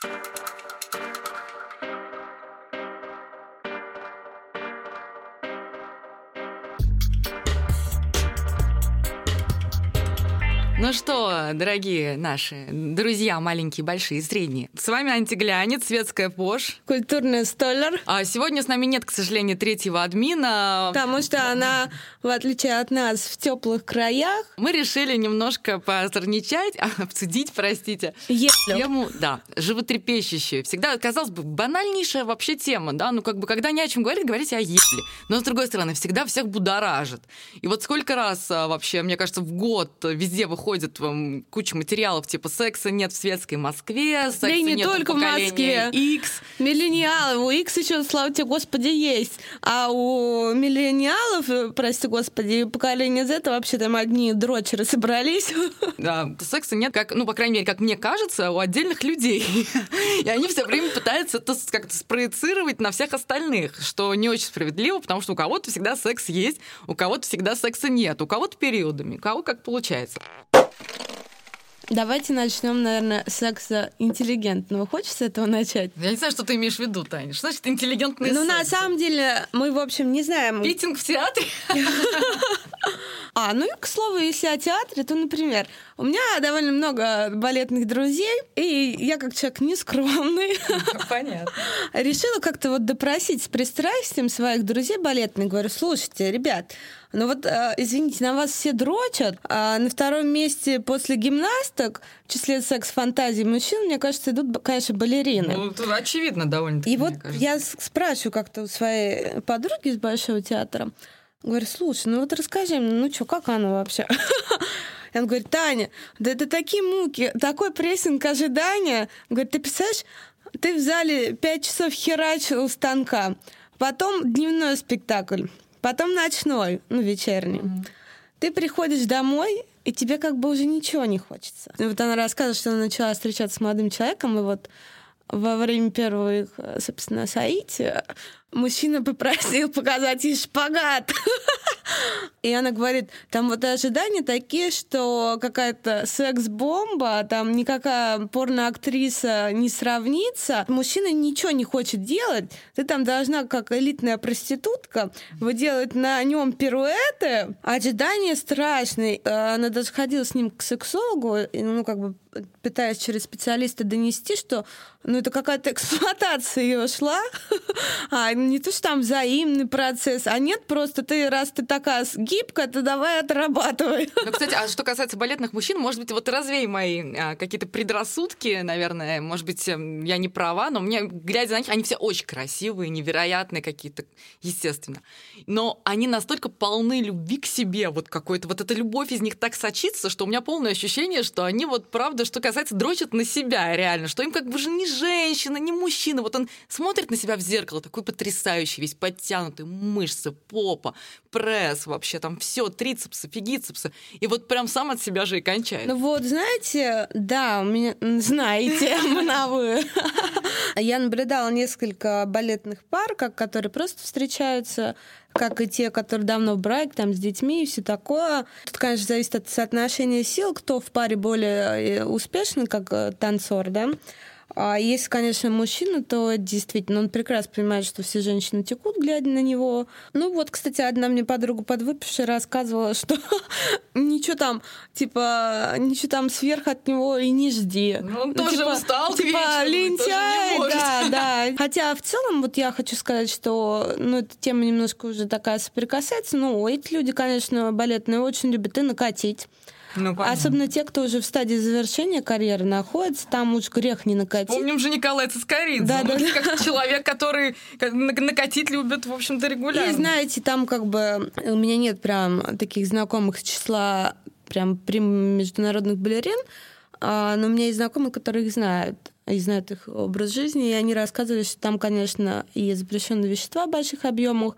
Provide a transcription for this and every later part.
Thank you Ну что, дорогие наши друзья, маленькие, большие, средние. С вами антиглянец, светская пош. Культурный столер. А сегодня с нами нет, к сожалению, третьего админа. Потому что она, в отличие от нас, в теплых краях. Мы решили немножко позорничать, обсудить, простите. Еплю. Тему, да, животрепещущую. Всегда, казалось бы, банальнейшая вообще тема, да, ну как бы, когда не о чем говорить, говорить о епле. Но, с другой стороны, всегда всех будоражит. И вот сколько раз а, вообще, мне кажется, в год везде выходит выходит вам куча материалов, типа секса нет в светской Москве, секса да и не нет только в Москве. X. Миллениалы, у X еще, слава тебе, Господи, есть. А у миллениалов, э, прости Господи, поколение Z вообще там одни дрочеры собрались. Да, секса нет, как, ну, по крайней мере, как мне кажется, у отдельных людей. И они все время пытаются это как-то спроецировать на всех остальных, что не очень справедливо, потому что у кого-то всегда секс есть, у кого-то всегда секса нет, у кого-то периодами, у кого как получается. Давайте начнем, наверное, с секса интеллигентного. Хочешь с этого начать? Я не знаю, что ты имеешь в виду, Таня. Что значит интеллигентный Ну, секс? на самом деле, мы, в общем, не знаем. Питинг в театре? А, ну и, к слову, если о театре, то, например, у меня довольно много балетных друзей, и я, как человек нескромный, Понятно. решила как-то вот допросить с пристрастием своих друзей балетных. Говорю, слушайте, ребят, ну вот, э, извините, на вас все дрочат, а на втором месте после гимнасток в числе секс-фантазий мужчин, мне кажется, идут, конечно, балерины. Ну, это очевидно довольно И вот я с- спрашиваю как-то у своей подруги из Большого театра, говорю, слушай, ну вот расскажи мне, ну что, как оно вообще? И он говорит, Таня, да это такие муки, такой прессинг ожидания. Говорит, ты представляешь, ты в зале пять часов херачил у станка, потом дневной спектакль, потом ночной, ну, вечерний. Ты приходишь домой, и тебе как бы уже ничего не хочется. И вот она рассказывает, что она начала встречаться с молодым человеком, и вот во время первого их, собственно, соития мужчина попросил показать ей шпагат. И она говорит, там вот ожидания такие, что какая-то секс-бомба, там никакая порноактриса не сравнится. Мужчина ничего не хочет делать. Ты там должна, как элитная проститутка, выделать на нем пируэты. Ожидания страшные. Э, Она даже ходила с ним к сексологу, ну, как бы пытаясь через специалиста донести, что ну, это какая-то эксплуатация ее шла, а не то, что там взаимный процесс, а нет, просто ты, раз ты такая гибкая, то давай отрабатывай. Ну, кстати, а что касается балетных мужчин, может быть, вот развей мои а, какие-то предрассудки, наверное, может быть, эм, я не права, но мне, глядя на них, они все очень красивые, невероятные какие-то, естественно. Но они настолько полны любви к себе, вот какой-то, вот эта любовь из них так сочится, что у меня полное ощущение, что они вот, правда, что касается, дрочат на себя реально, что им как бы уже не женщина, не мужчина, вот он смотрит на себя в зеркало, такой потрясающий, весь подтянутый, мышцы, попа, пресс вообще, там все, трицепсы, фигицепсы, и вот прям сам от себя же и кончает. Ну вот, знаете, да, меня, знаете, на вы. Я наблюдала несколько балетных пар, как, которые просто встречаются, как и те, которые давно в браке, там, с детьми и все такое. Тут, конечно, зависит от соотношения сил, кто в паре более э, успешный, как э, танцор, да. А если, конечно, мужчина, то действительно он прекрасно понимает, что все женщины текут, глядя на него. Ну вот, кстати, одна мне подруга подвыпившая рассказывала, что ничего там, типа, ничего там сверх от него и не жди. Ну, он Ну, тоже типа- устал Типа вечеру, лентяй, да, да. Хотя в целом, вот я хочу сказать, что, ну, эта тема немножко уже такая соприкасается. Ну, эти люди, конечно, балетные очень любят и накатить. Ну, понятно. Особенно те, кто уже в стадии завершения карьеры находится, там уж грех не накатить. Помним же Николая Цискоридзе. Да, да, да. как человек, который накатить любит, в общем-то, регулярно. И знаете, там как бы у меня нет прям таких знакомых числа прям прям международных балерин, а, но у меня есть знакомые, которые их знают и знают их образ жизни, и они рассказывали, что там, конечно, и запрещенные вещества в больших объемах,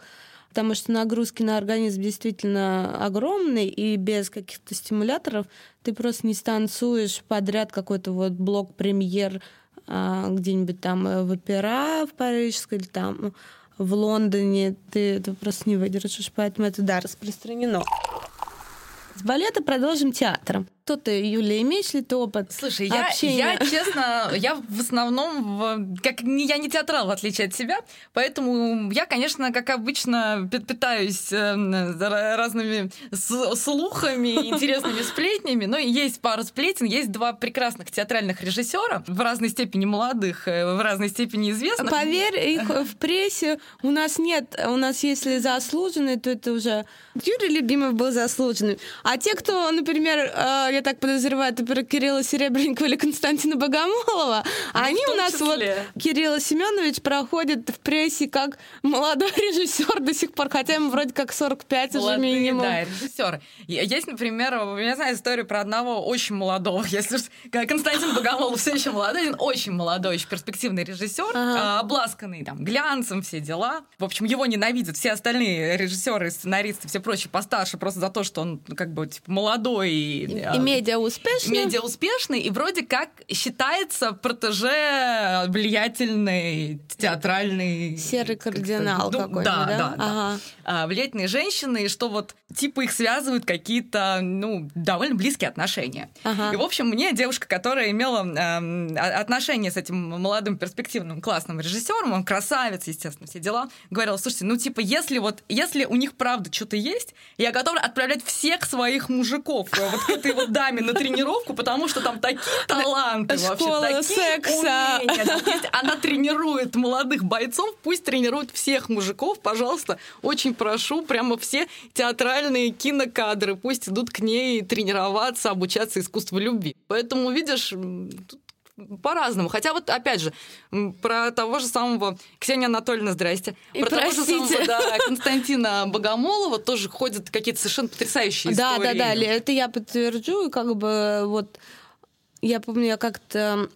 потому что нагрузки на организм действительно огромные, и без каких-то стимуляторов ты просто не станцуешь подряд какой-то вот блок премьер а, где-нибудь там э, в опера в Парижской или там в Лондоне, ты это просто не выдержишь, поэтому это, да, распространено. С балета продолжим театром. Кто ты, Юля, имеешь ли ты опыт Слушай, я, общения? я, честно, я в основном, в- как не- я не театрал, в отличие от себя, поэтому я, конечно, как обычно, пи- питаюсь э, ра- разными с- слухами, интересными сплетнями, но есть пару сплетен, есть два прекрасных театральных режиссера, в разной степени молодых, э, в разной степени известных. Поверь, их в прессе у нас нет. У нас, если заслуженный, то это уже... Юрий Любимов был заслуженным. А те, кто, например, э, я так подозреваю, это про Кирилла Серебренникова или Константина Богомолова, они Ну, в у нас вот... Кирилл Семенович проходит в прессе как молодой режиссер до сих пор, хотя ему вроде как 45 уже Молодые, минимум. Да, режиссеры. И Есть, например, я знаю историю про одного очень молодого, если Константин Богомолов все еще молодой, один очень молодой, очень перспективный режиссер, Ага. а, обласканный там глянцем, все дела. В общем, его ненавидят все остальные режиссеры, сценаристы, все прочие постарше, просто за то, что он как бы типа, молодой И а, медиа успешный. медиа успешный, и вроде как считается протеже влиятельной театральной... Серый как кардинал ну, какой-то, да? да? Да, да. Ага. А, влиятельные женщины, и что вот типа их связывают какие-то, ну, довольно близкие отношения. Ага. И, в общем, мне девушка, которая имела а- отношения с этим молодым, перспективным, классным режиссером, он красавец, естественно, все дела, говорила, слушайте, ну, типа, если вот, если у них правда что-то есть, я готова отправлять всех своих мужиков э, вот к этой вот даме на тренировку, потому что там такие таланты вообще, Школа такие секса. умения. Там есть- Она тренирует молодых бойцов, пусть тренирует всех мужиков, пожалуйста, очень прошу, прямо все театральные кинокадры, пусть идут к ней тренироваться, обучаться искусству любви. Поэтому, видишь, тут по-разному. Хотя вот, опять же, про того же самого Ксения Анатольевна, здрасте. И про того же простите. самого да, Константина Богомолова тоже ходят какие-то совершенно потрясающие Да, истории. да, да, Ле, это я подтвержу, и как бы вот я помню, я как-то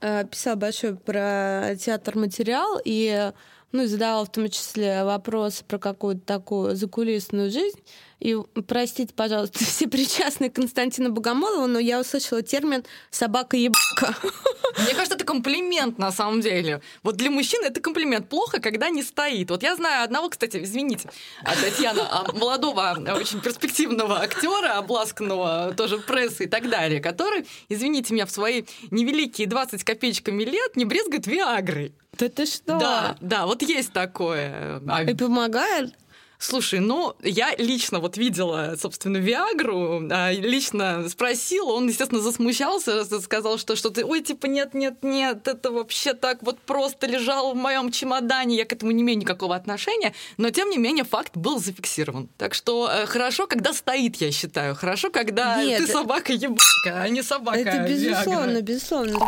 э, писала большой про театр материал и ну, и задавала в том числе вопросы про какую-то такую закулисную жизнь. И простите, пожалуйста, все причастные к Константину Богомолову, но я услышала термин «собака-ебака». Мне кажется, это комплимент на самом деле. Вот для мужчин это комплимент. Плохо, когда не стоит. Вот я знаю одного, кстати, извините, а, Татьяна, а, молодого, очень перспективного актера, обласканного тоже прессой и так далее, который, извините меня, в свои невеликие 20 копеечками лет не брезгает Виагрой. Да ты что? Да, да, вот есть такое. А, И помогает? Слушай, ну, я лично вот видела, собственно, Виагру, а, лично спросила, он, естественно, засмущался, сказал, что что-то, ой, типа, нет, нет, нет, это вообще так вот просто лежало в моем чемодане, я к этому не имею никакого отношения, но, тем не менее, факт был зафиксирован. Так что э, хорошо, когда стоит, я считаю, хорошо, когда Нет, ты собака ебака, а не собака Это безусловно, Виагра. безусловно.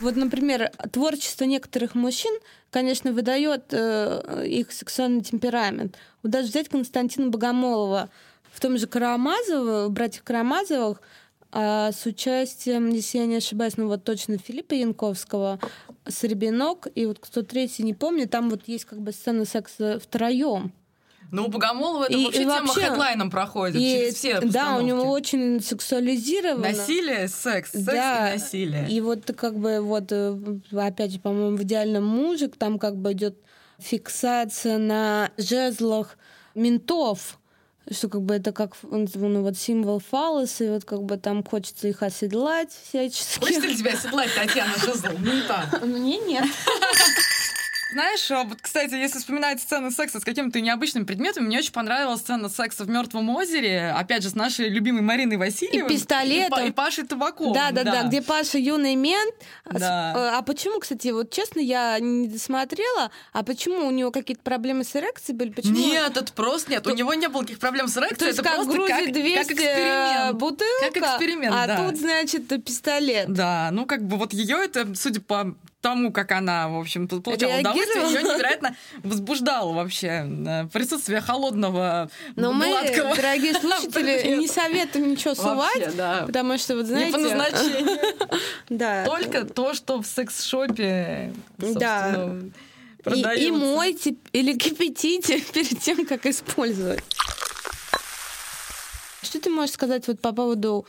Вот, например, творчество некоторых мужчин, конечно, выдает э, их сексуальный темперамент. Вот даже взять Константина Богомолова в том же Карамазово, братьях Карамазовых, а, с участием, если я не ошибаюсь, ну вот точно Филиппа Янковского, Сребенок, и вот кто третий, не помню, там вот есть как бы сцена секса втроем. Ну, у Богомолова это И- вообще и тема вообще- хедлайном проходит И, через все да, у него очень сексуализировано. Насилие, секс, секс Да, и насилие. И вот как бы вот э, опять же, по-моему, в идеальном мужик там как бы идет фиксация на жезлах ментов что как бы это как ну, вот символ фалоса, и вот как бы там хочется их оседлать всячески. Хочется ли тебя оседлать, Татьяна Жизл? Мента. Мне нет. Знаешь, а вот, кстати, если вспоминать сцены секса с какими-то необычными предметами, мне очень понравилась сцена секса в Мертвом озере, опять же, с нашей любимой Мариной Васильевой. И пистолетом. И, и Пашей Табаковым. Да, да, да, где Паша юный мент. А Да. А почему, кстати, вот честно, я не досмотрела, а почему у него какие-то проблемы с эрекцией были? Почему Нет, это просто нет. У него не было никаких проблем с эрекцией. То есть это как просто грузит как, 200 как эксперимент. бутылка, Как эксперимент, а да. тут, значит, пистолет. Да, ну как бы вот ее это, судя по тому, как она, в общем, получала удовольствие, ее невероятно возбуждало вообще э, присутствие холодного Но мы, гладкого дорогие слушатели, не советуем ничего сувать, да. потому что, вот Не знаете... по назначению. Да. Только то, что в секс-шопе Да. И, и мойте или кипятите перед тем, как использовать. Что ты можешь сказать вот по поводу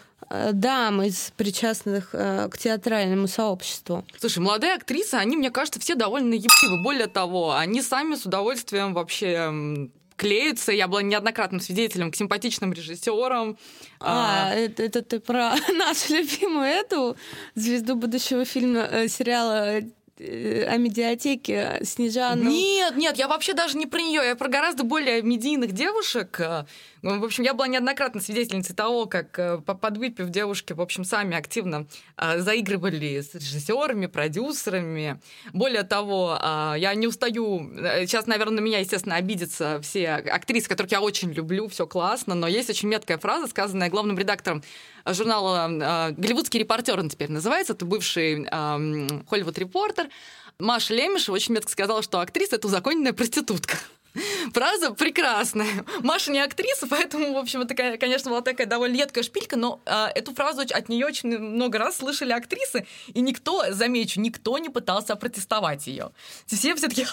дам из причастных э, к театральному сообществу? Слушай, молодые актрисы, они, мне кажется, все довольно ебливы. Более того, они сами с удовольствием вообще клеются. Я была неоднократным свидетелем к симпатичным режиссерам. А, это, это ты про нашу любимую эту звезду будущего фильма, э, сериала э, о медиатеке Снежану. Нет, нет, я вообще даже не про нее, я про гораздо более медийных девушек. э, ну, В общем, я была неоднократно свидетельницей того, как э, по- подвыпив девушки, в общем, сами активно э, заигрывали с режиссерами, продюсерами. Более того, э, я не устаю. э, Сейчас, наверное, на меня, естественно, обидятся все актрисы, которых я очень люблю, все классно, но есть очень меткая фраза, сказанная главным редактором журнала э, «Голливудский репортер» он теперь называется, это бывший Холливуд-репортер. Маша Лемешева очень метко сказала, что актриса — это узаконенная проститутка. Фраза прекрасная. Маша не актриса, поэтому, в общем, такая, конечно, была такая довольно едкая шпилька, но э, эту фразу от нее очень много раз слышали актрисы, и никто, замечу, никто не пытался опротестовать ее. Все все таки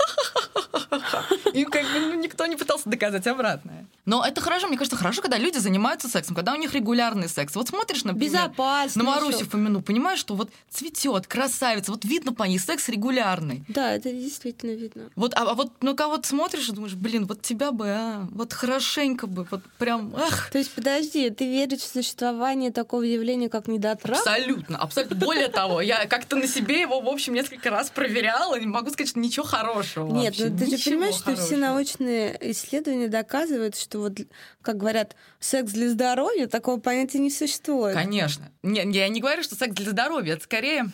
и как бы ну, никто не пытался доказать обратное. Но это хорошо, мне кажется, хорошо, когда люди занимаются сексом, когда у них регулярный секс. Вот смотришь, например, Безопасно. на Марусю помяну, понимаешь, что вот цветет, красавица, вот видно по ней секс регулярный. Да, это действительно видно. Вот, а, а вот на кого-то смотришь и думаешь, блин, вот тебя бы, а, вот хорошенько бы, вот прям, ах, То есть, подожди, ты веришь в существование такого явления, как недотрах? абсолютно, абсолютно. Более того, я как-то на себе его, в общем, несколько раз проверяла, и не могу сказать, что ничего хорошего Нет, вообще, ну ты же понимаешь, что все хорошего. научные исследования доказывают, что вот, как говорят, секс для здоровья, такого понятия не существует. Конечно. Не, я не говорю, что секс для здоровья, это скорее,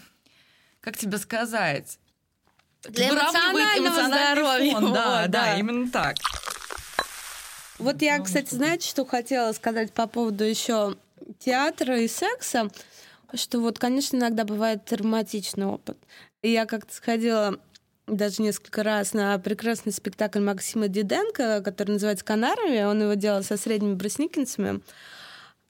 как тебе сказать, Для эмоционального эмоциональный здоровья. фон, Да, Вот, да, да. именно так. Вот я, кстати, знаете, что хотела сказать по поводу еще театра и секса, что вот, конечно, иногда бывает травматичный опыт. И я как-то сходила даже несколько раз на прекрасный спектакль Максима Диденко, который называется «Канарами». Он его делал со средними брусникинцами.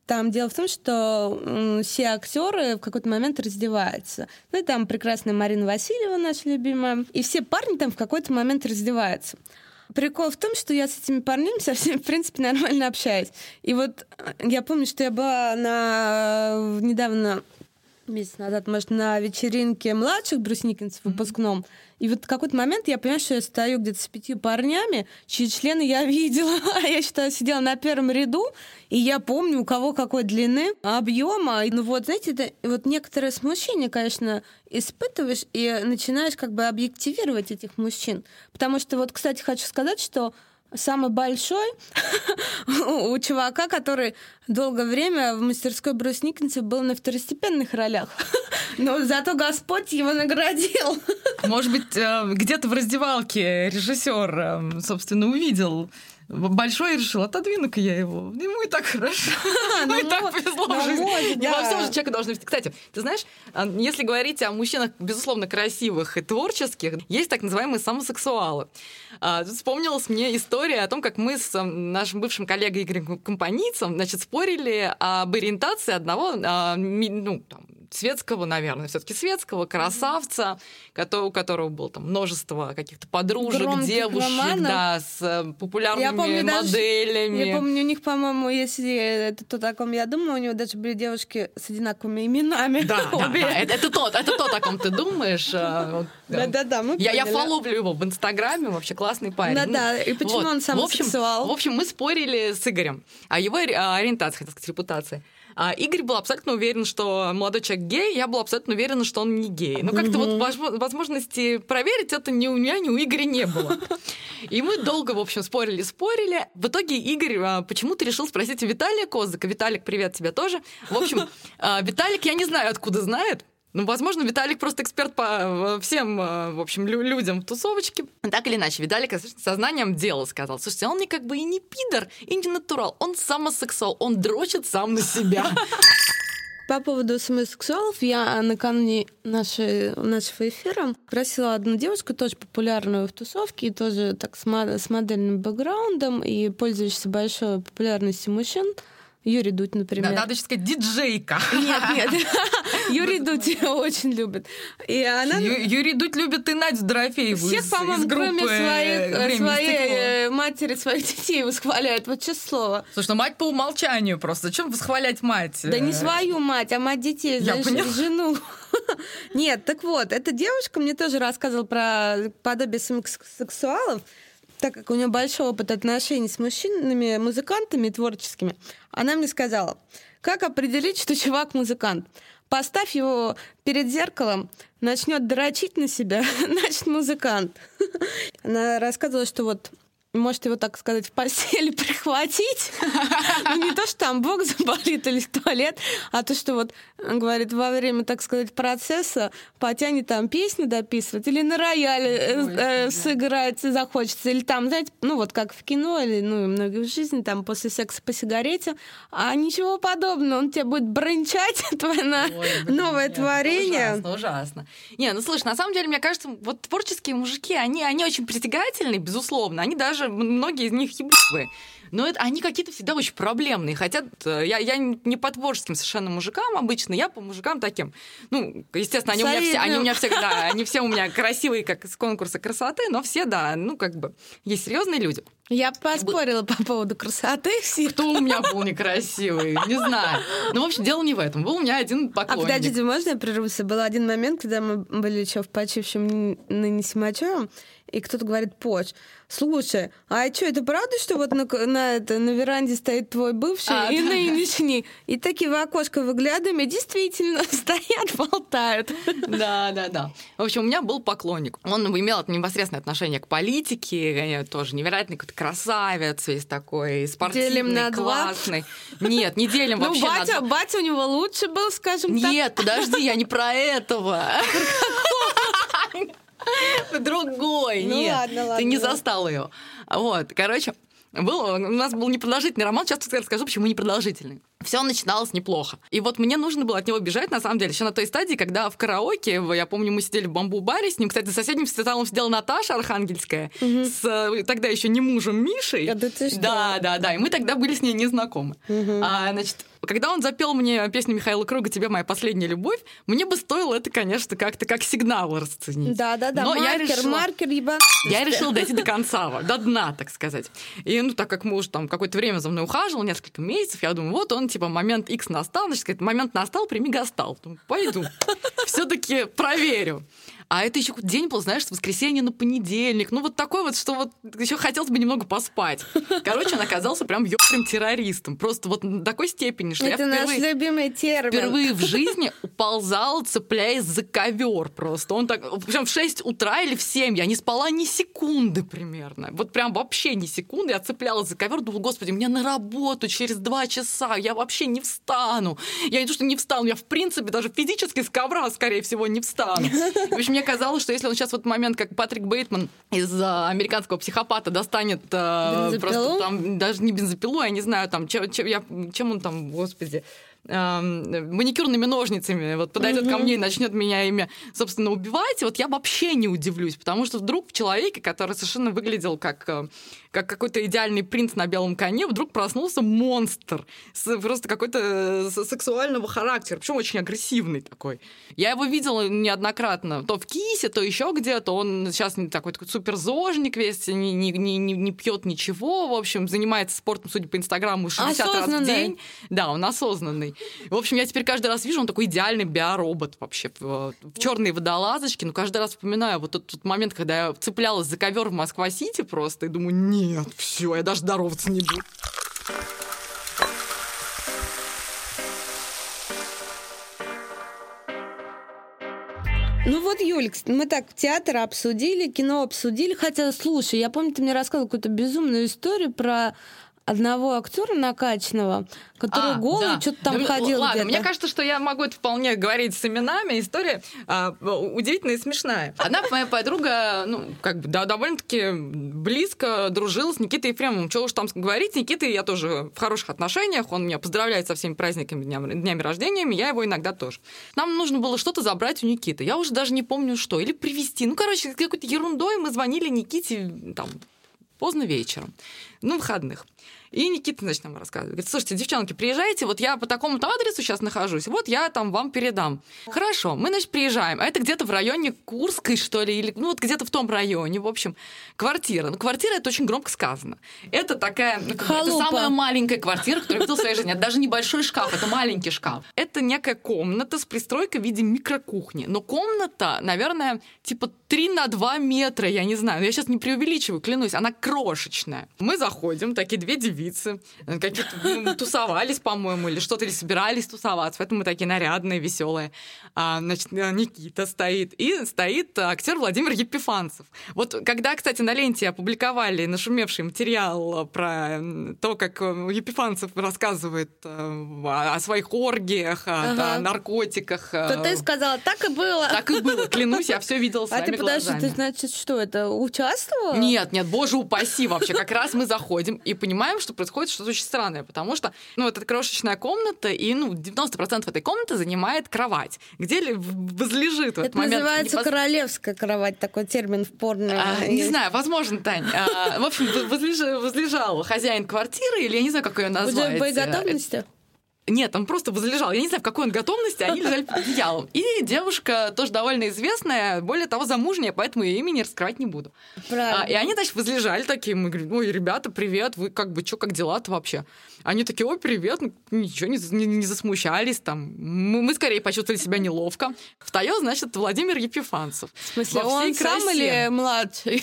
Там дело в том, что все актеры в какой-то момент раздеваются. Ну и там прекрасная Марина Васильева, наша любимая. И все парни там в какой-то момент раздеваются. Прикол в том, что я с этими парнями со всеми, в принципе, нормально общаюсь. И вот э, я помню, что я была на недавно месяц назад, может, на вечеринке младших брусникинцев в выпускном. И вот в какой-то момент я понимаю, что я стою где-то с пятью парнями, чьи члены я видела. А я считаю, сидела на первом ряду, и я помню, у кого какой длины, объема. И, Ну вот, знаете, это вот некоторое смущение, конечно, испытываешь и начинаешь как бы объективировать этих мужчин. Потому что вот, кстати, хочу сказать, что самый большой у чувака, который долгое время в мастерской Брусникинцев был на второстепенных ролях. Но зато Господь его наградил. Может быть, э, где-то в раздевалке режиссер, э, собственно, увидел большой решил, отодвину-ка я его. Ему и так хорошо. Ему ну и так мо- повезло ну в жизни. Не во всем же человека должны... Кстати, ты знаешь, а, если говорить о мужчинах, безусловно, красивых и творческих, есть так называемые самосексуалы. А, Вспомнилась мне история о том, как мы с нашим бывшим коллегой Игорем Компанийцем значит, спорили об ориентации одного а, ну, там, светского, наверное, все-таки светского красавца, у которого было там множество каких-то подружек, Громких девушек, романов. да, с э, популярными помню даже- моделями. Я помню, у них, по-моему, если это то, о ком я думаю, у него даже были девушки с одинаковыми именами. Да, да, да, это, это тот, это тот, о ком ты думаешь. да. Да-да-да, мы Я, я фоловлю его в Инстаграме, вообще классный парень. Ну, Да-да, и почему он В общем, самосексуал? В общем, мы спорили с Игорем о его ориентации, хотел сказать, репутации. А Игорь был абсолютно уверен, что молодой человек гей, я была абсолютно уверена, что он не гей. Но как-то вот возможно- возможности проверить это ни у меня, ни у Игоря не было. И мы долго, в общем, спорили, спорили. В итоге Игорь а, почему-то решил спросить у Виталия Козыка. Виталик, привет тебе тоже. В общем, а, Виталик, я не знаю, откуда знает, ну, возможно, Виталик просто эксперт по э, всем, э, в общем, лю- людям в тусовочке. Так или иначе, Виталик сознанием дела сказал. Слушайте, он не как бы и не пидор, и не натурал. Он самосексуал, он дрочит сам на себя. По поводу самосексуалов, я накануне нашей, нашего эфира просила одну девушку, тоже популярную в тусовке, тоже так с модельным бэкграундом, и пользующейся большой популярностью мужчин, Юрий Дудь, Да, например. Надо еще сказать, диджейка. Нет, нет. Юрий Дудь ее очень любит. И она... Ю- Юрий Дудь любит и Надю Дорофееву Всех, по-моему, кроме своих, «Время и своей стекло». э, матери, своих детей восхваляет. Вот честное слово. Слушай, ну мать по умолчанию просто. Зачем восхвалять мать? Да не свою мать, а мать детей, Я знаешь, жену. Нет, так вот, эта девушка мне тоже рассказывала про подобие самосексуалов. Так как у нее большой опыт отношений с мужчинами, музыкантами творческими, она мне сказала, как определить, что чувак музыкант? Поставь его перед зеркалом, начнет дрочить на себя, значит музыкант. Она рассказывала, что вот может его, так сказать, в постели прихватить. Ну, не то, что там бог заболит или в туалет, а то, что вот, говорит, во время, так сказать, процесса потянет там песню дописывать или на рояле э, э, сыграть захочется, или там, знаете, ну вот как в кино, или ну и многие в жизни, там после секса по сигарете, а ничего подобного, он тебе будет брончать твое новое творение. Ужасно, ужасно. Не, ну слушай, на самом деле, мне кажется, вот творческие мужики, они, они очень притягательны, безусловно, они даже даже многие из них ебучие. Но это, они какие-то всегда очень проблемные. Хотят, э, я, я не по творческим совершенно мужикам обычно, я по мужикам таким. Ну, естественно, они у меня все, они у меня все, да, они все у меня красивые, как с конкурса красоты, но все, да, ну, как бы, есть серьезные люди. Я поспорила по поводу красоты. Кто у меня был некрасивый? Не знаю. Ну, в общем, дело не в этом. Был у меня один а поклонник. А подождите, можно я прервусь? Был один момент, когда мы были еще в почившем ныне Симачевом, и кто-то говорит, Поч, слушай, а что, это правда, что вот на, на, это, на веранде стоит твой бывший а, и да, нынешний? И такие в окошко выглядываем, и действительно стоят, болтают. Да, да, да. В общем, у меня был поклонник. Он имел непосредственное отношение к политике, тоже невероятный какой-то красавец, весь такой спортивный, делим на классный. Два? Нет, не делим ну, вообще батя, на батя у него лучше был, скажем так. Нет, подожди, я не про этого. Другой, ну, нет. Ладно, ладно. Ты не застал ее. Вот, короче, был, у нас был непродолжительный роман, сейчас расскажу, почему непродолжительный. Все начиналось неплохо. И вот мне нужно было от него бежать, на самом деле, еще на той стадии, когда в караоке, я помню, мы сидели в бамбу-баре с ним, кстати, за соседним столом сидела Наташа Архангельская, угу. с э, тогда еще не мужем Мишей. А да, ты что? да, да, да, и мы тогда были с ней незнакомы. Угу. А, значит, когда он запел мне песню Михаила Круга «Тебе моя последняя любовь», мне бы стоило это, конечно, как-то как сигнал расценить. Да, да, да. Но маркер, я решила, маркер, еба... Я решила дойти до конца, до дна, так сказать. И, ну, так как муж там какое-то время за мной ухаживал, несколько месяцев, я думаю, вот он, типа, момент X настал, значит, сказать, момент настал, прими гастал. Думаю, пойду. Все-таки проверю. А это еще день был, знаешь, с воскресенья на понедельник. Ну, вот такой вот, что вот еще хотелось бы немного поспать. Короче, он оказался прям ёбрым террористом. Просто вот до такой степени, что это я впервые, наш любимый термин. впервые в жизни уползала, цепляясь за ковер просто. Он так, прям в 6 утра или в 7, я не спала ни секунды примерно. Вот прям вообще ни секунды. Я цеплялась за ковер, думала, господи, мне на работу через 2 часа, я вообще не встану. Я не то, что не встану, я в принципе даже физически с ковра, скорее всего, не встану. В общем, мне казалось, что если он сейчас в этот момент, как Патрик Бейтман из а, американского психопата, достанет а, просто там даже не бензопилу, я не знаю, там чем, чем, я, чем он там, господи, маникюрными ножницами вот подойдет mm-hmm. ко мне и начнет меня ими, собственно, убивать, вот я вообще не удивлюсь, потому что вдруг в человеке, который совершенно выглядел как, э, как какой-то идеальный принц на белом коне, вдруг проснулся монстр, с, просто какой-то э, сексуального характера, причем очень агрессивный такой. Я его видела неоднократно, то в Кисе, то еще где-то. Он сейчас такой, такой суперзожник весь, не, не, не, не пьет ничего, в общем, занимается спортом, судя по Инстаграму, 60 раз в день. Да, он осознанный. В общем, я теперь каждый раз вижу, он такой идеальный биоробот вообще в, в черной водолазочке. Но каждый раз вспоминаю вот тот, тот момент, когда я цеплялась за ковер в Москва-Сити просто и думаю, нет, все, я даже здороваться не буду. Ну вот, Юль, мы так театр обсудили, кино обсудили. Хотя, слушай, я помню, ты мне рассказывал какую-то безумную историю про одного актера накачанного, который а, голый да. что-то там да, ходил Ладно, где-то. мне кажется, что я могу это вполне говорить с именами. История а, удивительная и смешная. Одна моя подруга, ну, как бы, да, довольно-таки близко дружила с Никитой Ефремовым. Чего уж там говорить, с Никитой я тоже в хороших отношениях. Он меня поздравляет со всеми праздниками, днями, днями рождениями. Я его иногда тоже. Нам нужно было что-то забрать у Никиты. Я уже даже не помню, что. Или привезти. Ну, короче, какой-то ерундой мы звонили Никите там поздно вечером. Ну, выходных. И Никита, значит, нам рассказывает. Говорит, слушайте, девчонки, приезжайте, вот я по такому-то адресу сейчас нахожусь, вот я там вам передам. Хорошо, мы, значит, приезжаем. А это где-то в районе Курской, что ли, или ну вот где-то в том районе, в общем, квартира. Ну, квартира это очень громко сказано. Это такая, ну, это самая маленькая квартира, которую я видела в своей жизни. Это даже небольшой шкаф, это маленький шкаф. Это некая комната с пристройкой в виде микрокухни. Но комната, наверное, типа 3 на 2 метра, я не знаю. Я сейчас не преувеличиваю, клянусь, она крошечная. Мы заходим, такие две девицы, какие-то ну, тусовались, по-моему, или что-то, или собирались тусоваться, поэтому мы такие нарядные, веселые. А, значит, Никита стоит, и стоит актер Владимир Епифанцев. Вот когда, кстати, на ленте опубликовали нашумевший материал про то, как Епифанцев рассказывает э, о своих оргиях, ага. о наркотиках. То ты сказала, так и было. Так и было, клянусь, я все видела своими А ты подожди, глазами. ты, значит, что, это участвовала? Нет, нет, боже упаси вообще. Как раз мы заходим и понимаем, что происходит что-то очень странное, потому что, ну, это крошечная комната, и, ну, 90% этой комнаты занимает кровать, где ли возлежит в этот это момент... называется непос... королевская кровать, такой термин в порно. А, не знаю, возможно, Тань. А, в общем, возлежал, хозяин квартиры, или я не знаю, как ее назвать. Уже в боеготовности? Нет, он просто возлежал. Я не знаю, в какой он готовности, они лежали под одеялом. И девушка тоже довольно известная, более того, замужняя, поэтому ее имени раскрывать не буду. Правильно. А, и они, значит, возлежали такие, мы говорим, ой, ребята, привет, вы как бы, что, как дела-то вообще? Они такие, ой, привет, ну, ничего, не, не, не засмущались там. Мы, мы скорее почувствовали себя неловко. Встает, значит, Владимир Епифанцев. В смысле, он сам или младший?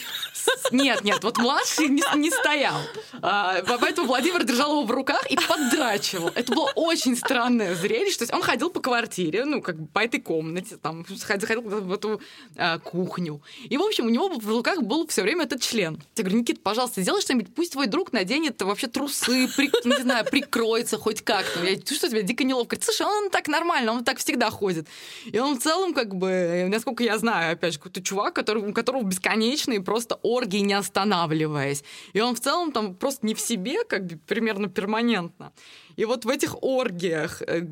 Нет, нет, вот младший не, не стоял. А, поэтому Владимир держал его в руках и поддрачивал. Это было очень странное зрелище. То есть он ходил по квартире, ну, как бы по этой комнате, там, ходил, ходил в эту а, кухню. И, в общем, у него в руках был все время этот член. Я говорю, Никита, пожалуйста, сделай что-нибудь, пусть твой друг наденет вообще трусы, при, не знаю, прикроется хоть как-то. Я чувствую себя дико неловко. Говорит, слушай, он так нормально, он так всегда ходит. И он в целом, как бы, насколько я знаю, опять же, какой-то чувак, который, у которого бесконечные просто оргии, не останавливаясь. И он в целом там просто не в себе, как бы примерно перманентно. И вот в этих оргиях э,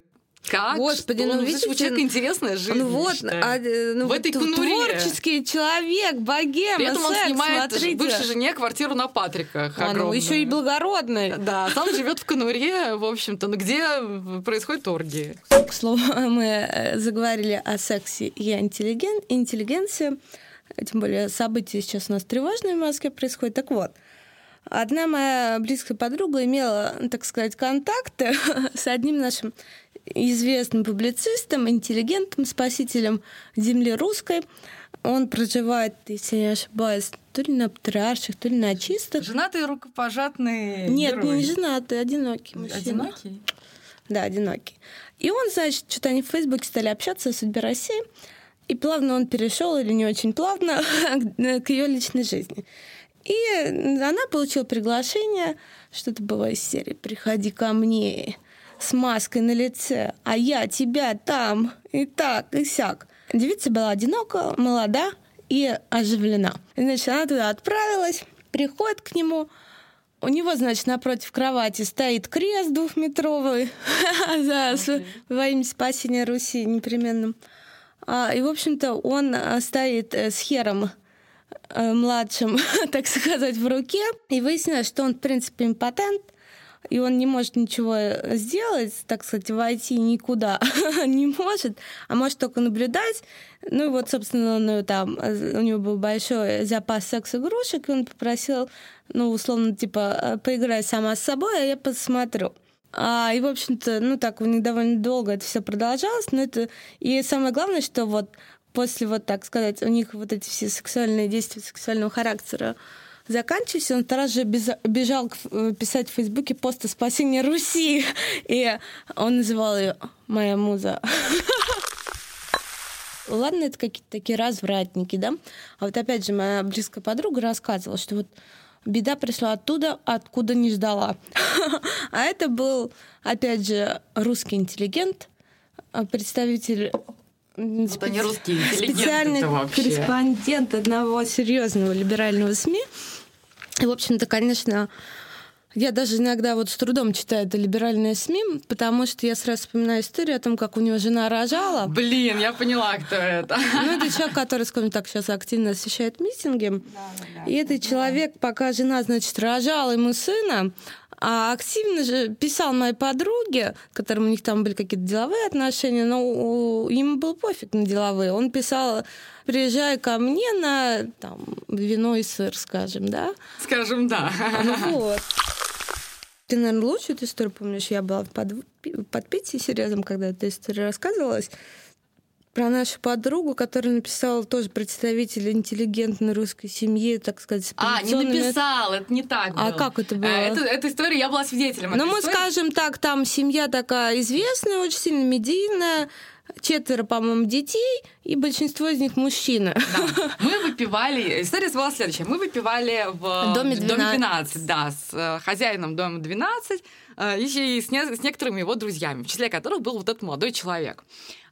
как? Господи, что? ну, видите, у человека интересная жизнь. Ну вот, а, ну, в этой конуре. творческий человек, богема, При этом он секс, снимает смотрите. бывшей жене квартиру на Патриках. А, ну, еще и благородный. Да, сам живет в конуре, в общем-то, ну где происходит оргии. К слову, мы э, заговорили о сексе и интеллиген... интеллигенции. Тем более события сейчас у нас тревожные в Москве происходят. Так вот, одна моя близкая подруга имела, так сказать, контакты с одним нашим известным публицистом, интеллигентом, спасителем земли русской. Он проживает, если я не ошибаюсь, то ли на Патриарших, то ли на Чистых. Женатый рукопожатный Нет, герой. не женатый, одинокий мужчина. Одинокий? Да, одинокий. И он, значит, что-то они в Фейсбуке стали общаться о судьбе России. И плавно он перешел, или не очень плавно, к ее личной жизни. И она получила приглашение, что-то было из серии «Приходи ко мне с маской на лице, а я тебя там, и так, и сяк». Девица была одинока, молода и оживлена. И, значит, она туда отправилась, приходит к нему, у него, значит, напротив кровати стоит крест двухметровый за во имя спасения Руси непременным. А, И, в общем-то, он а, стоит э, с хером младшим, так сказать, в руке. И выяснилось, что он, в принципе, импотент, и он не может ничего э, сделать, так сказать, войти никуда не может, а может только наблюдать. Ну и вот, собственно, э, там, э, у него был большой запас секс-игрушек, и он попросил, ну, условно, типа, э, поиграй сама с собой, а я посмотрю. А, и, в общем-то, ну так, довольно долго это все продолжалось, но это... И самое главное, что вот после, вот так сказать, у них вот эти все сексуальные действия сексуального характера заканчивались, он сразу же бежал э, писать в Фейсбуке пост о спасении Руси. И он называл ее «Моя муза». Ладно, это какие-то такие развратники, да? А вот опять же, моя близкая подруга рассказывала, что вот беда пришла оттуда, откуда не ждала. А это был, опять же, русский интеллигент, а, представитель Вот они русские специальный корреспондент одного серьезного либерального СМИ. И, в общем-то, конечно, Я даже иногда вот с трудом читаю это либеральное СМИ, потому что я сразу вспоминаю историю о том, как у него жена рожала. Блин, я поняла, кто это. Ну, это человек, который, скажем так, сейчас активно освещает митинги. И этот человек, пока жена, значит, рожала ему сына, а активно же писал моей подруге, которым у них там были какие-то деловые отношения, но ему был пофиг на деловые. Он писал, приезжай ко мне на там, вино и сыр, скажем, да? Скажем, да. Ну вот. Ты, наверное, лучше эту историю помнишь. Я была под, под Питей серьезом, когда эта история рассказывалась про нашу подругу, которая написала тоже представитель интеллигентной русской семьи, так сказать. А, не написал, это не так А как это было? А, это, эта история, я была свидетелем. Ну, мы скажем так, там семья такая известная, очень сильно медийная, четверо, по-моему, детей, и большинство из них мужчины. Да. Мы выпивали... История была следующая. Мы выпивали в доме 12, доме 12 да, с э, хозяином дома 12 э, и с, не, с некоторыми его друзьями, в числе которых был вот этот молодой человек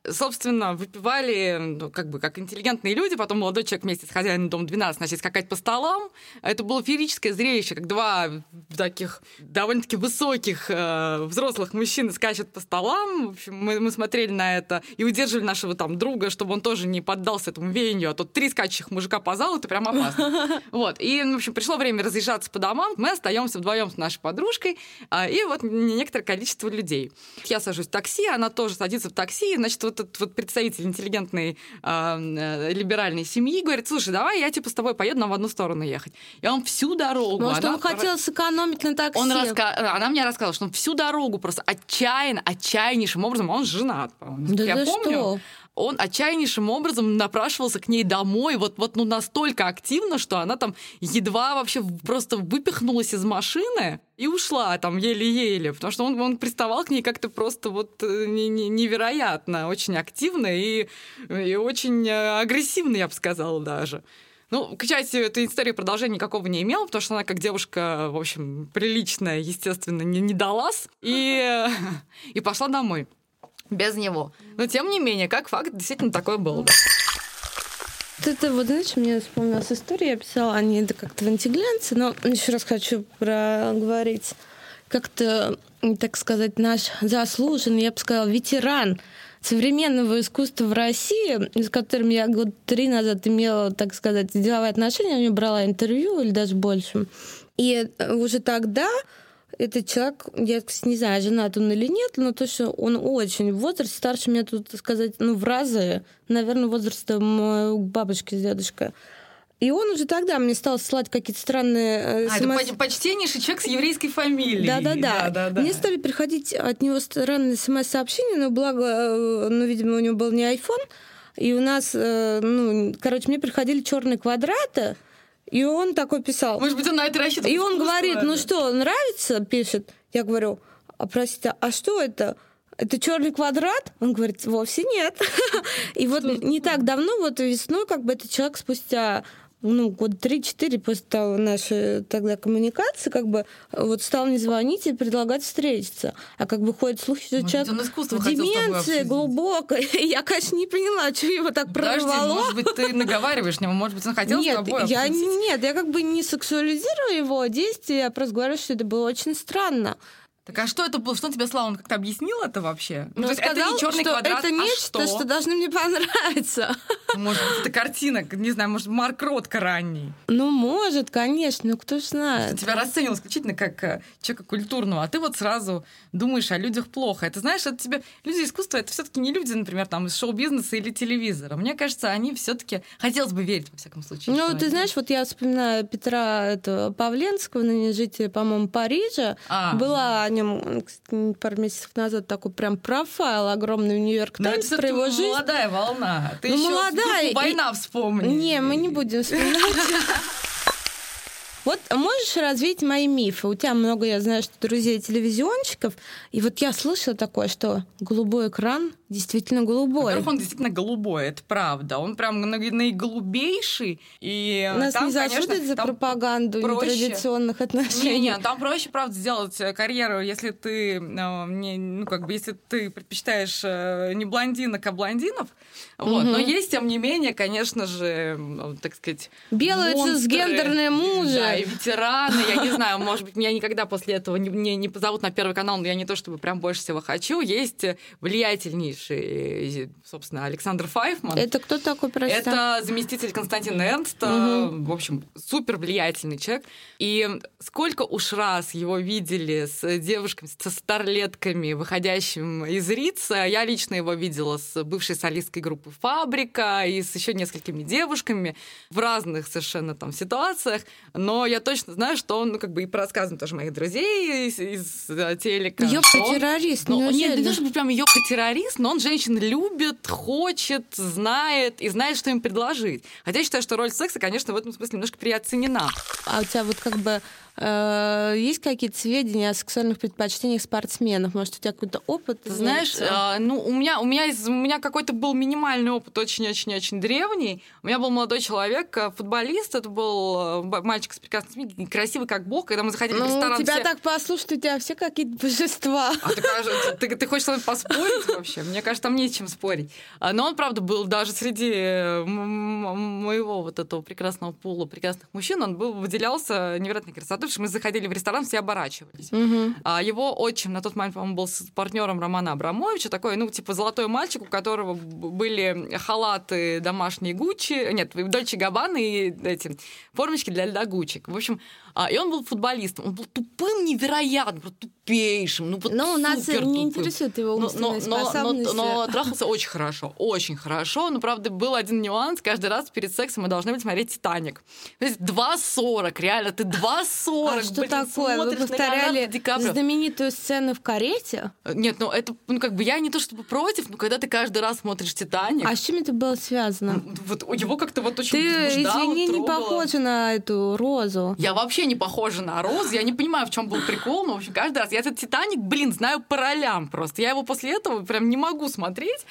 собственно, выпивали, ну, как бы, как интеллигентные люди, потом молодой человек вместе с хозяином дома 12 начали скакать по столам. Это было феерическое зрелище, как два таких довольно-таки высоких э, взрослых мужчины скачут по столам. В общем, мы, мы смотрели на это и удерживали нашего там друга, чтобы он тоже не поддался этому веянию, а тут три скачущих мужика по залу, это прям опасно. Вот. И, в общем, пришло время разъезжаться по домам. Мы остаемся вдвоем с нашей подружкой, а, и вот некоторое количество людей. Я сажусь в такси, она тоже садится в такси, значит, вот этот вот представитель интеллигентной э, либеральной семьи говорит, слушай, давай я типа с тобой поеду, нам в одну сторону ехать. И он всю дорогу... Может, он хотел сэкономить на такси. Он раска... Она мне рассказала, что он всю дорогу просто отчаянно, отчаяннейшим образом, он женат, Да я помню. Что? Он отчаяннейшим образом напрашивался к ней домой, вот, вот ну, настолько активно, что она там едва вообще просто выпихнулась из машины и ушла там еле-еле, потому что он, он приставал к ней как-то просто вот э, невероятно, очень активно и, и очень э, агрессивно, я бы сказала даже. Ну, к счастью, эта история продолжения никакого не имела, потому что она как девушка, в общем, приличная, естественно, не, не далась и, и пошла домой без него. Но тем не менее, как факт, действительно такое было. Да. Это вот, знаешь, мне вспомнилась история, я писала о ней это как-то в антиглянце, но еще раз хочу проговорить. Как-то, так сказать, наш заслуженный, я бы сказала, ветеран современного искусства в России, с которым я год три назад имела, так сказать, деловые отношения, у него брала интервью или даже больше. И уже тогда этот человек, я, кстати, не знаю, женат он или нет, но то, что он очень в возрасте, старше меня тут сказать, ну, в разы, наверное, возрастом бабушки с дедушкой. И он уже тогда мне стал ссылать какие-то странные... Э, а, смс... это почтеннейший человек с еврейской фамилией. Да-да-да. Мне стали приходить от него странные смс-сообщения, но благо, э, ну, видимо, у него был не iPhone, и у нас, э, ну, короче, мне приходили черные квадраты, и он такой писал. Может быть, он на это рассчитывал. И он говорит, ну что, нравится? Пишет. Я говорю, а простите, а что это? Это черный квадрат? Он говорит, вовсе нет. И вот не так давно, вот весной, как бы этот человек спустя ну, год 3-4 после того нашей тогда коммуникации, как бы вот стал мне звонить и предлагать встретиться. А как бы ходит слухи, что может человек в деменции глубокой. Я, конечно, не поняла, что его так Подожди, прорвало. может быть, ты наговариваешь него, может быть, он хотел нет, с тобой я, обсудить. Нет, я как бы не сексуализирую его действия, я просто говорю, что это было очень странно. Так а что это было? Что он тебе слал? Он как-то объяснил это вообще? Ну, то есть сказал, это не черный что квадрат, это а нечто, что? что должно мне понравиться. Может быть, это картина, не знаю, может, Марк Ротко ранний. Ну, может, конечно, ну кто ж знает. Что тебя расценивал исключительно как э, человека культурного, а ты вот сразу думаешь о людях плохо. Это, знаешь, это тебе... Люди искусства — это все таки не люди, например, там, из шоу-бизнеса или телевизора. Мне кажется, они все таки Хотелось бы верить, во всяком случае. Ну, ты знаешь, вот я вспоминаю Петра этого, Павленского, ныне жителя, по-моему, Парижа. А. Была кстати, пару месяцев назад такой прям профайл огромный в Нью-Йорк ну, Таймс про его жизнь. молодая волна. Ты ну, еще молодая. война вспомни. Не, мы не будем вспоминать. Вот можешь развить мои мифы? У тебя много, я знаю, что друзей телевизионщиков. И вот я слышала такое, что голубой экран действительно голубой. Во-первых, он действительно голубой, это правда. Он прям наиголубейший. И Нас там, не конечно, за там пропаганду проще. нетрадиционных отношений. Не, не, там проще, правда, сделать э, карьеру, если ты, э, ну, как бы, если ты предпочитаешь э, не блондинок, а блондинов. Вот. Мгм. Но есть, тем не менее, конечно же, так сказать, Белые цисгендерные мужи. Да, и ветераны. Я не знаю, может быть, меня никогда после этого не, не, не позовут на Первый канал, но я не то чтобы прям больше всего хочу. Есть э, э, собственно, Александр Файфман. Это кто такой, прости? Это заместитель Константина Энста, Мгм. в общем, супер влиятельный человек. И сколько уж раз его видели с девушками, со старлетками, выходящим из Рица. Я лично его видела с бывшей солисткой группы «Фабрика» и с еще несколькими девушками в разных совершенно там ситуациях. Но я точно знаю, что он, ну, как бы и по рассказам тоже моих друзей из, из э, телека. Ёпта, что он- террорист, ну, нет, не то чтобы прям ёпта террорист, но он женщин любит, хочет, знает и знает, что им предложить. Хотя я считаю, что роль секса, конечно, в этом смысле немножко переоценена. А у тебя вот как бы есть какие-то сведения о сексуальных предпочтениях спортсменов? Может, у тебя какой-то опыт? Знаешь, а, ну, у меня, у меня, из- у меня какой-то был минимальный опыт, очень-очень-очень древний. У меня был молодой человек, э, футболист, это был э, мальчик с прекрасным смехом, красивый как бог, когда мы заходили в ну, ресторан. тебя все- так послушать, у тебя все какие-то божества. А ты, кажется, ты, ты хочешь со мной поспорить вообще? Мне кажется, там не с чем спорить. А, Но он, правда, был даже среди э, моего вот этого прекрасного пула прекрасных мужчин, он был, выделялся невероятной красотой, что мы заходили в ресторан, все оборачивались. Мгм. А его отчим на тот момент, по-моему, был с партнером Романа Абрамовича, такой, ну, типа, золотой мальчик, у которого были халаты домашние Гуччи, нет, Дольче Габбана и эти формочки для льда Гуччи. В общем, а, и он был футболистом. Он был тупым невероятно, просто тупейшим. Ну, вот Ну, нас не интересует его Но, умственные но, но, но, способности. но трахался очень хорошо, очень хорошо. Но, правда, был один нюанс. Каждый раз перед сексом мы должны были смотреть «Титаник». То есть 2.40, реально, ты 2.40. А что блин, такое? Вы повторяли знаменитую сцену в карете? Нет, ну это, ну как бы я не то чтобы против, но когда ты каждый раз смотришь «Титаник», А с чем это было связано? вот его как-то вот очень Ты, возбуждало, извини, не похожа на эту розу. Я вообще не похожа на Розу, я не понимаю, в чем был прикол, но, в общем, каждый раз. Я этот «Титаник», блин, знаю по ролям просто. Я его после этого прям не могу смотреть.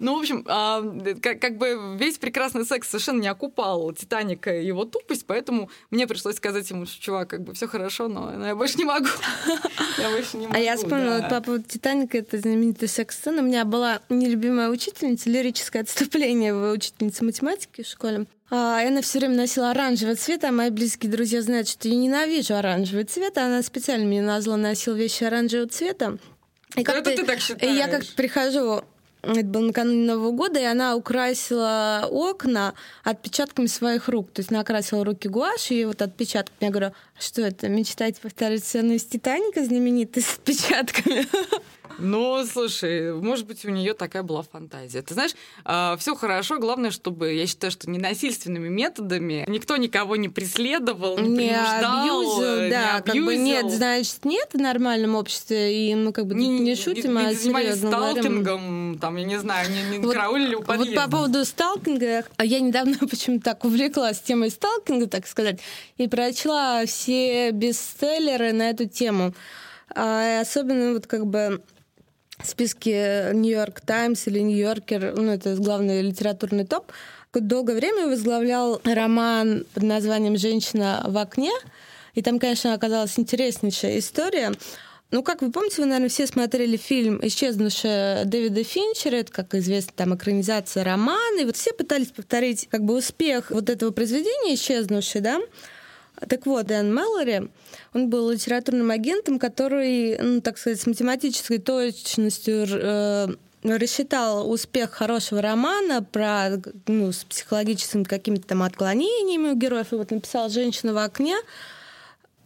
Ну, в общем, а, как, как бы весь прекрасный секс совершенно не окупал Титаника и его тупость, поэтому мне пришлось сказать ему, что, чувак, как бы все хорошо, но, но я больше не могу. Я больше не могу. А я вспомнила да. поводу «Титаника», это знаменитая секс-сцена. У меня была нелюбимая учительница, лирическое отступление, в учительница математики в школе. А, она все время носила оранжевый цвет, а мои близкие друзья знают, что я ненавижу оранжевый цвет. а Она специально мне назло носила вещи оранжевого цвета. И как-то- это ты так считаешь. я как прихожу это было накануне Нового года, и она украсила окна отпечатками своих рук. То есть накрасила руки гуашью и вот отпечатками. Я говорю, «А что это, мечтаете повторить сцену из «Титаника» знаменитой с отпечатками? Ну, слушай, может быть, у нее такая была фантазия. Ты знаешь, все хорошо, главное, чтобы, я считаю, что ненасильственными методами никто никого не преследовал, не, Не принуждал, абьюзил, э, да, не как бы нет, абьюзил. значит, нет в нормальном обществе, и мы как бы тут не, шутим, не, а не серьезно говорим. сталкингом, там, я не знаю, не, не Вот- караулили у Вот подъезда. по поводу сталкинга, а я недавно почему-то так увлеклась темой сталкинга, так сказать, и прочла все бестселлеры на эту тему. А, особенно вот как бы списке Нью-Йорк Таймс или Нью-Йоркер, ну, это главный литературный топ, долгое время возглавлял роман под названием «Женщина в окне», и там, конечно, оказалась интереснейшая история. Ну, как вы помните, вы, наверное, все смотрели фильм «Исчезнувшая» Дэвида Финчера, это, как известно, там экранизация романа, и вот все пытались повторить как бы успех вот этого произведения «Исчезнувший», да? Так вот, Дэн Мэллори, он был литературным агентом, который, ну, так сказать, с математической точностью э, рассчитал успех хорошего романа про, ну, с психологическими какими-то там отклонениями у героев, и вот написал «Женщина в окне»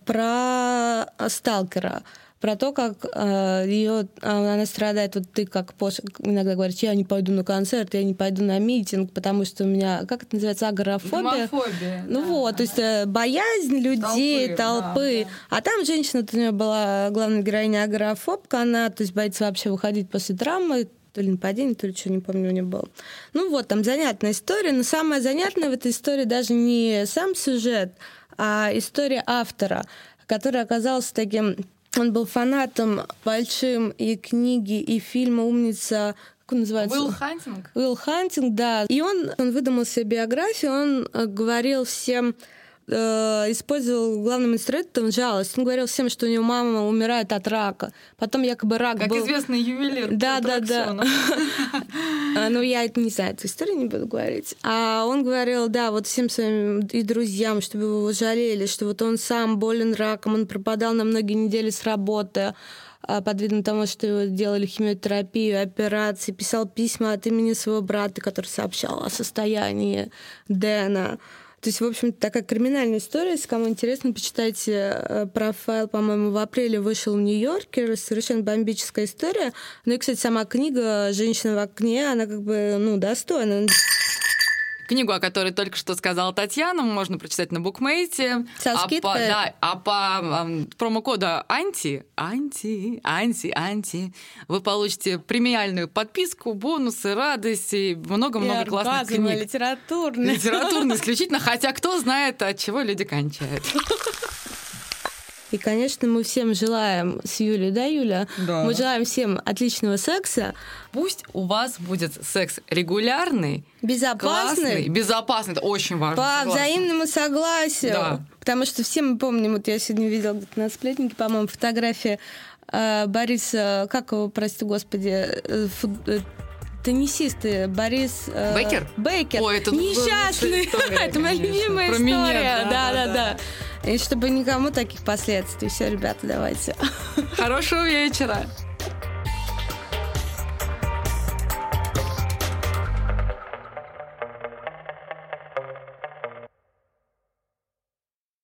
про сталкера про то, как э, ее, она страдает, вот ты как Пош иногда говоришь, я не пойду на концерт, я не пойду на митинг, потому что у меня, как это называется, агорафобия. Гомофобия, Ну да, вот, да. то есть э, боязнь людей, Толпы, толпы. да, да. А там женщина, у нее была главная героиня агорафобка, она, то есть боится вообще выходить после травмы, то ли нападение, то ли что, не помню, у нее было. Ну вот, там занятная история, но самое занятное в этой истории даже не сам сюжет, а история автора, который оказался таким он был фанатом большим и книги, и фильма «Умница как он называется? Уилл Хантинг. Уилл Хантинг, да. И он, он выдумал себе биографию, он э, говорил всем, э, использовал главным инструментом жалость. Он говорил всем, что у него мама умирает от рака. Потом якобы рак Как был... известный ювелир. Да, да, да. А, Ну, я это не знаю, эту историю не буду говорить. А он говорил, да, вот всем своим и друзьям, чтобы его жалели, что вот он сам болен раком, он пропадал на многие недели с работы а, под видом того, что его делали химиотерапию, операции, писал письма от имени своего брата, который сообщал о состоянии Дэна. То есть, в общем-то, такая криминальная история. Если кому интересно, почитайте э, профайл, по-моему, в апреле вышел в Нью-Йорке. Совершенно бомбическая история. Ну и, кстати, сама книга «Женщина в окне», она как бы, ну, достойна. Книгу, о которой только что сказала Татьяна, можно прочитать на букмейте. Со а по, скидкой? да, а по ам, промокода анти, анти, анти, анти, вы получите премиальную подписку, бонусы, радости, много-много классных книг. литературная. Литературно исключительно, хотя кто знает, от чего люди кончают. И, конечно, мы всем желаем с Юлей, да, Юля? Да. Мы желаем всем отличного секса, Пусть у вас будет секс регулярный, классный, безопасный, безопасный. Это очень важно. по согласна. взаимному согласию. Да. Потому что все мы помним, вот я сегодня видела на сплетнике, по-моему, фотографии э, Бориса, как его, прости господи, э, фут- э, теннисисты Борис э, Бейкер? Бейкер. Ой, это несчастный. это моя любимая история. да, да, да. И чтобы никому таких последствий. Все, ребята, давайте. Хорошего вечера.